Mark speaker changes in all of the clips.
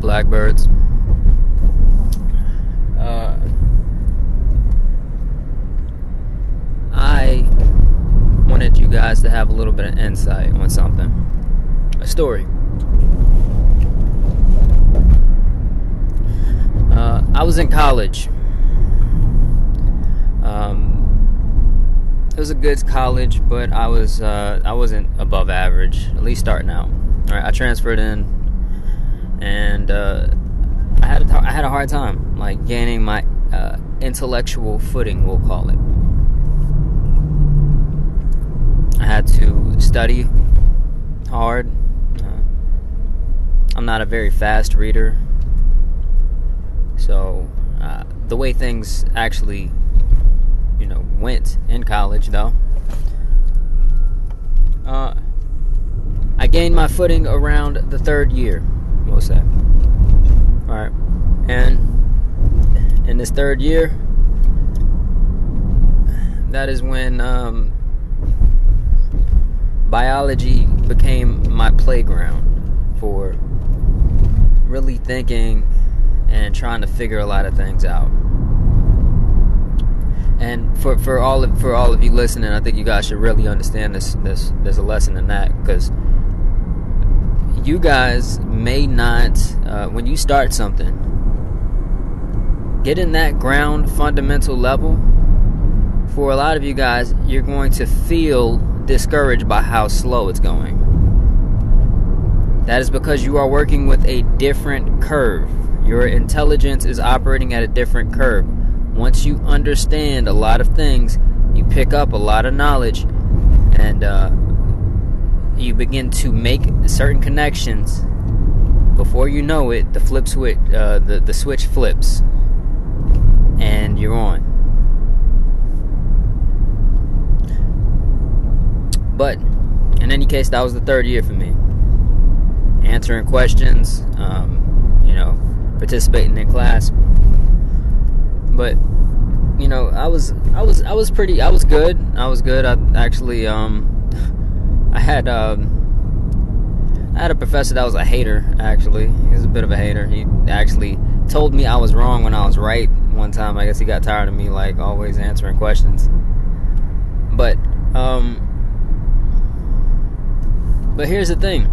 Speaker 1: Blackbirds? Uh, I wanted you guys to have a little bit of insight on something. A story. Uh, I was in college. Um, it was a good college, but I was uh, I wasn't above average, at least starting out. All right, I transferred in, and uh, I had a t- I had a hard time like gaining my uh, intellectual footing, we'll call it. I had to study hard. Uh, I'm not a very fast reader, so uh, the way things actually, you know, went in college, though, uh, I gained my footing around the third year, we'll say. All right, and in this third year, that is when um, biology became my playground for really thinking and trying to figure a lot of things out. And for, for all of for all of you listening, I think you guys should really understand this this there's a lesson in that because you guys may not uh, when you start something get in that ground fundamental level for a lot of you guys you're going to feel discouraged by how slow it's going. That is because you are working with a different curve. Your intelligence is operating at a different curve. Once you understand a lot of things you pick up a lot of knowledge and uh, you begin to make certain connections before you know it the flip switch uh, the, the switch flips and you're on. But in any case that was the third year for me. Answering questions um, you know participating in class. But you know i was i was i was pretty i was good. I was good. I actually um I had um, I had a professor that was a hater. Actually, he was a bit of a hater. He actually told me I was wrong when I was right. One time, I guess he got tired of me like always answering questions. But um, but here's the thing.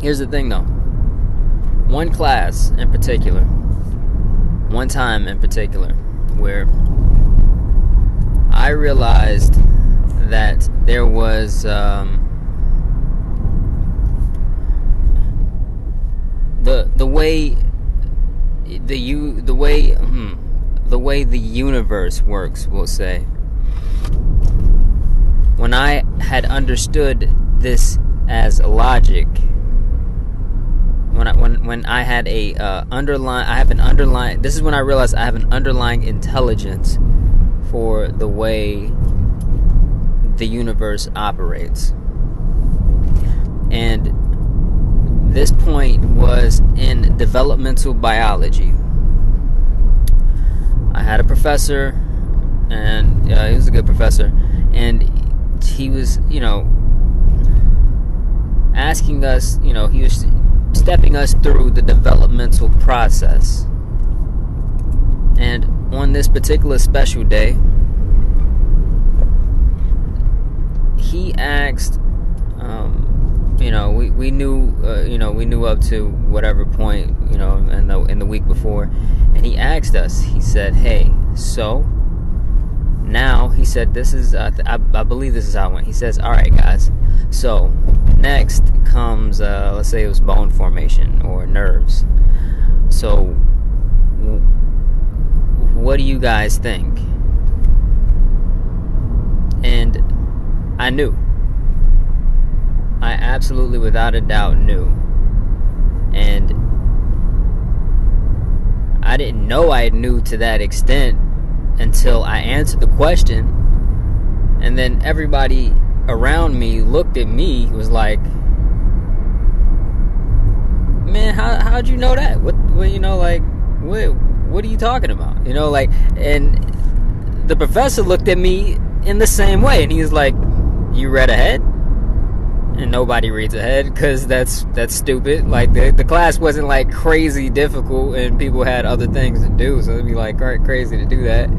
Speaker 1: Here's the thing, though. One class in particular, one time in particular, where I realized that there was um, the the way the you the way hmm, the way the universe works. We'll say when I had understood this as logic. When I, when when I had a uh, underline, I have an underlying. This is when I realized I have an underlying intelligence for the way the universe operates. And this point was in developmental biology. I had a professor, and uh, he was a good professor, and he was, you know, asking us, you know, he was stepping us through the developmental process. And on this particular special day, he asked, um, you know, we, we knew, uh, you know, we knew up to whatever point, you know, in the in the week before, and he asked us. He said, "Hey, so now," he said, "This is, uh, I, I believe this is how it went." He says, "All right, guys, so next comes, uh, let's say it was bone formation or nerves. So, what do you guys think?" And I knew. I absolutely, without a doubt, knew. And I didn't know I knew to that extent until I answered the question. And then everybody around me looked at me, was like, Man, how, how'd you know that? What, what, you know, like, what, what are you talking about? You know, like, and the professor looked at me in the same way, and he was like, you read ahead? and nobody reads ahead because that's that's stupid. Like the the class wasn't like crazy difficult, and people had other things to do, so it'd be like crazy to do that.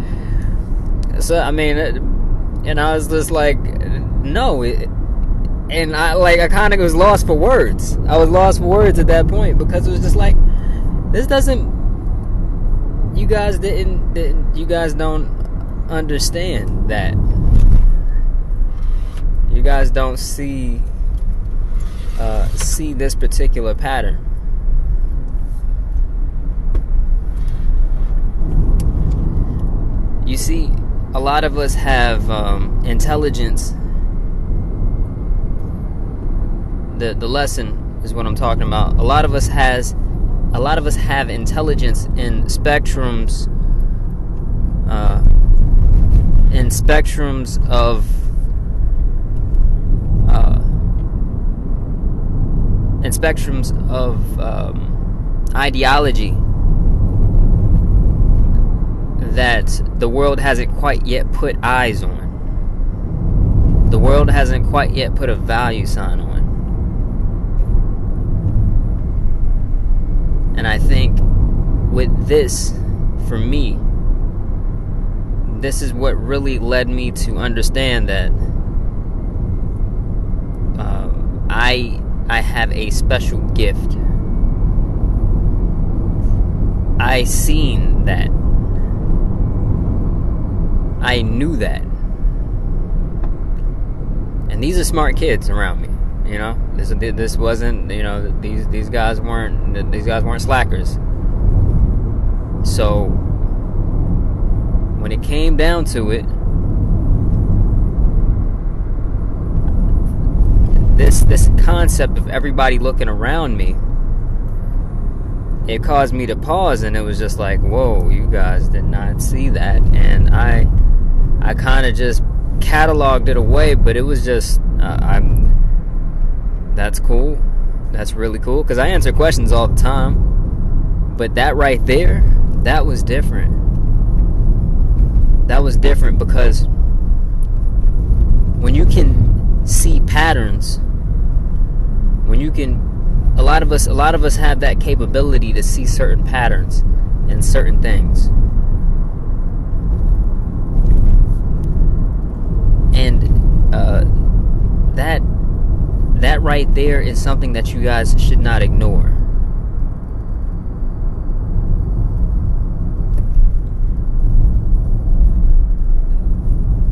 Speaker 1: So I mean, and I was just like, no, and I like I kind of was lost for words. I was lost for words at that point because it was just like, this doesn't. You guys didn't, didn't you guys don't understand that. Guys don't see uh, see this particular pattern. You see, a lot of us have um, intelligence. The the lesson is what I'm talking about. A lot of us has, a lot of us have intelligence in spectrums, uh, in spectrums of and spectrums of um, ideology that the world hasn't quite yet put eyes on. The world hasn't quite yet put a value sign on. And I think with this, for me, this is what really led me to understand that um, I I have a special gift. I seen that. I knew that. And these are smart kids around me. You know, this this wasn't. You know, these these guys weren't these guys weren't slackers. So when it came down to it, this this concept of everybody looking around me it caused me to pause and it was just like whoa you guys did not see that. And i i kind of just cataloged it away but it was just uh, i'm that's cool. That's really cool because i answer questions all the time. But that right there that was different. That was different because when you can see patterns when you can a lot of us a lot of us have that capability to see certain patterns in certain things. And uh, that that right there is something that you guys should not ignore.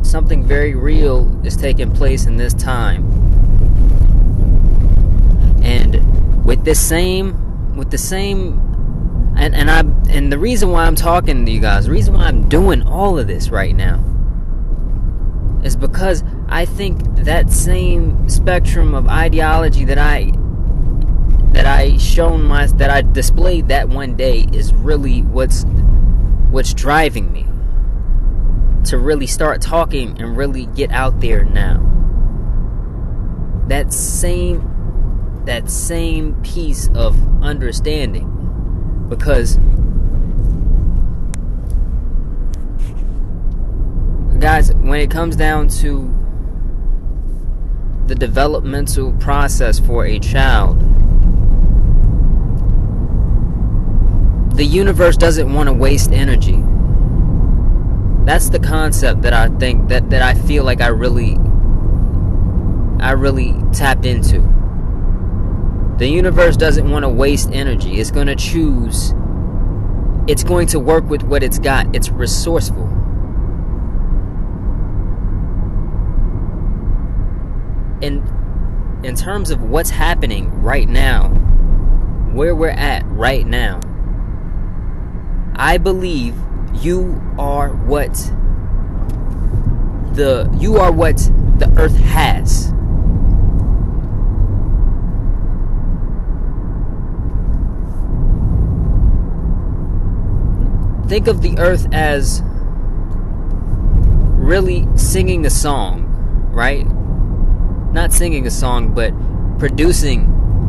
Speaker 1: Something very real is taking place in this time and this same with the same and and I and the reason why I'm talking to you guys, the reason why I'm doing all of this right now is because I think that same spectrum of ideology that I that I shown my that I displayed that one day is really what's what's driving me to really start talking and really get out there now. That same that same piece of understanding. Because guys when it comes down to the developmental process for a child the universe doesn't want to waste energy. That's the concept that I think that that I feel like I really I really tapped into the universe doesn't want to waste energy. It's going to choose. It's going to work with what it's got. It's resourceful. And in terms of what's happening right now, where we're at right now, I believe you are what the you are what the earth has. Think of the earth as really singing a song, right? Not singing a song, but producing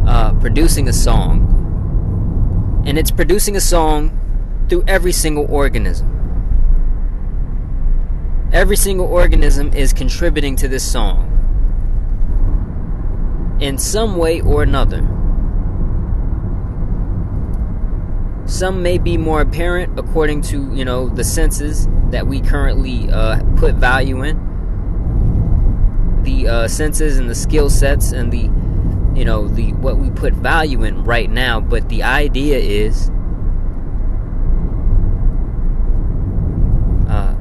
Speaker 1: uh, producing a song. And it's producing a song through every single organism. Every single organism is contributing to this song. in some way or another. Some may be more apparent according to, you know, the senses that we currently uh, put value in. The uh, senses and the skill sets and the, you know, the what we put value in right now. But the idea is uh,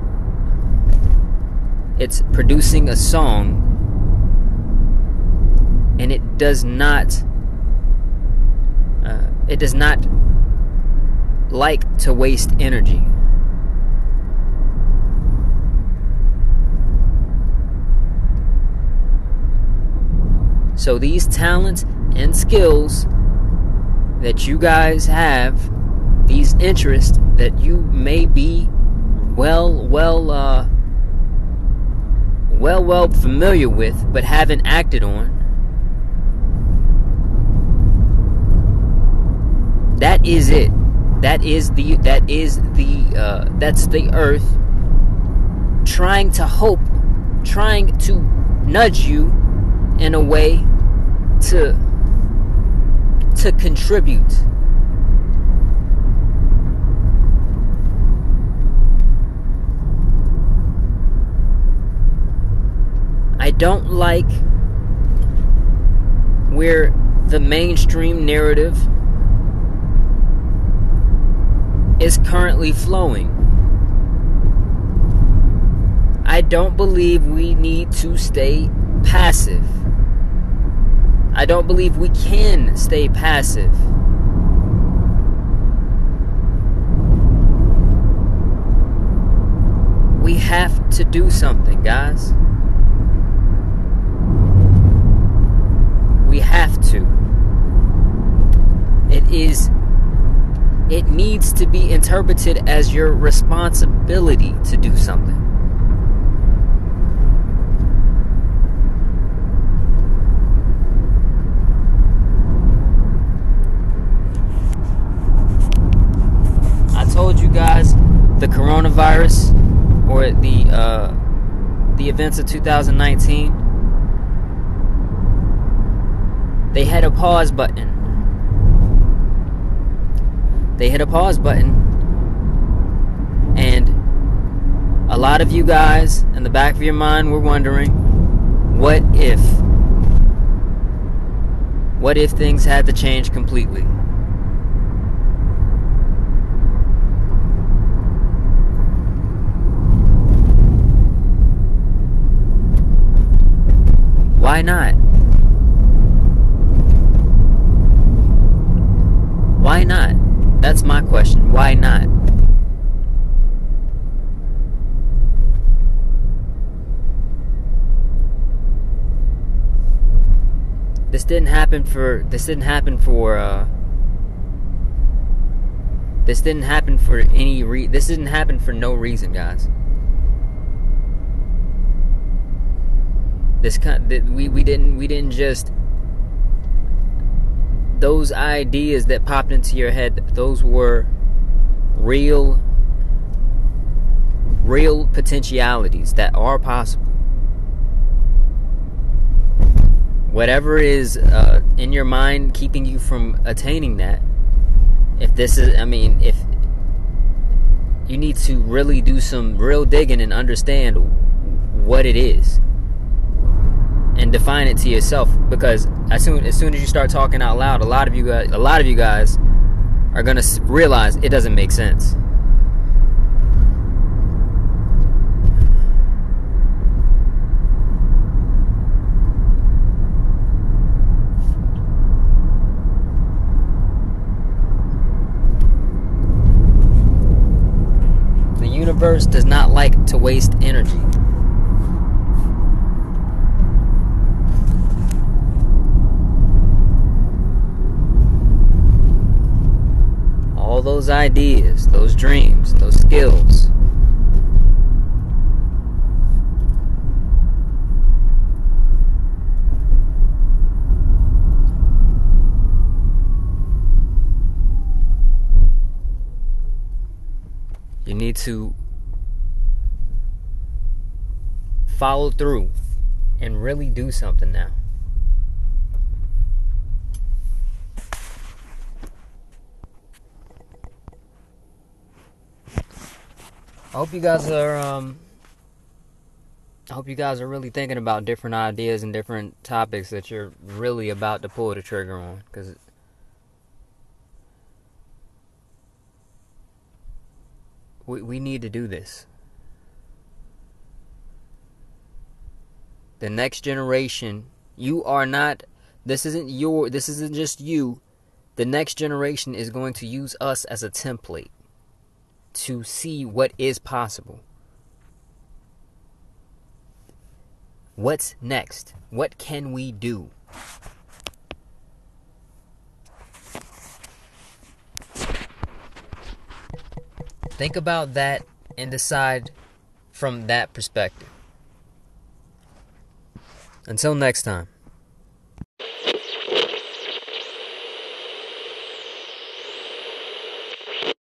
Speaker 1: it's producing a song and it does not uh, it does not like to waste energy so these talents and skills that you guys have these interests that you may be well well uh well well familiar with but haven't acted on That is it. That is the that is the uh, that's the earth trying to hope, trying to nudge you in a way to to contribute. I don't like where the mainstream narrative is currently flowing. I don't believe we need to stay passive. I don't believe we can stay passive. We have to do something, guys. We have to. It is it needs to be interpreted as your responsibility to do something. I told you guys the coronavirus or the uh, the events of 2019 they had a pause button they hit a pause button. And a lot of you guys in the back of your mind were wondering, what if? What if things had to change completely? Why not? Why not? That's my question. Why not? This didn't happen for this didn't happen for uh this didn't happen for any re this didn't happen for no reason, guys. This kind we we didn't we didn't just those ideas that popped into your head, those were real, real potentialities that are possible. Whatever is uh, in your mind keeping you from attaining that, if this is, I mean, if you need to really do some real digging and understand what it is and define it to yourself because as soon as soon as you start talking out loud, a lot of you guys, a lot of you guys are gonna realize it doesn't make sense. The universe does not like to waste energy. Those ideas, those dreams, those skills. You need to follow through and really do something now. I hope you guys are um I hope you guys are really thinking about different ideas and different topics that you're really about to pull the trigger on cuz we we need to do this. The next generation, you are not this isn't your this isn't just you. The next generation is going to use us as a template to see what is possible. What's next? What can we do? Think about that and decide from that perspective. Until next time.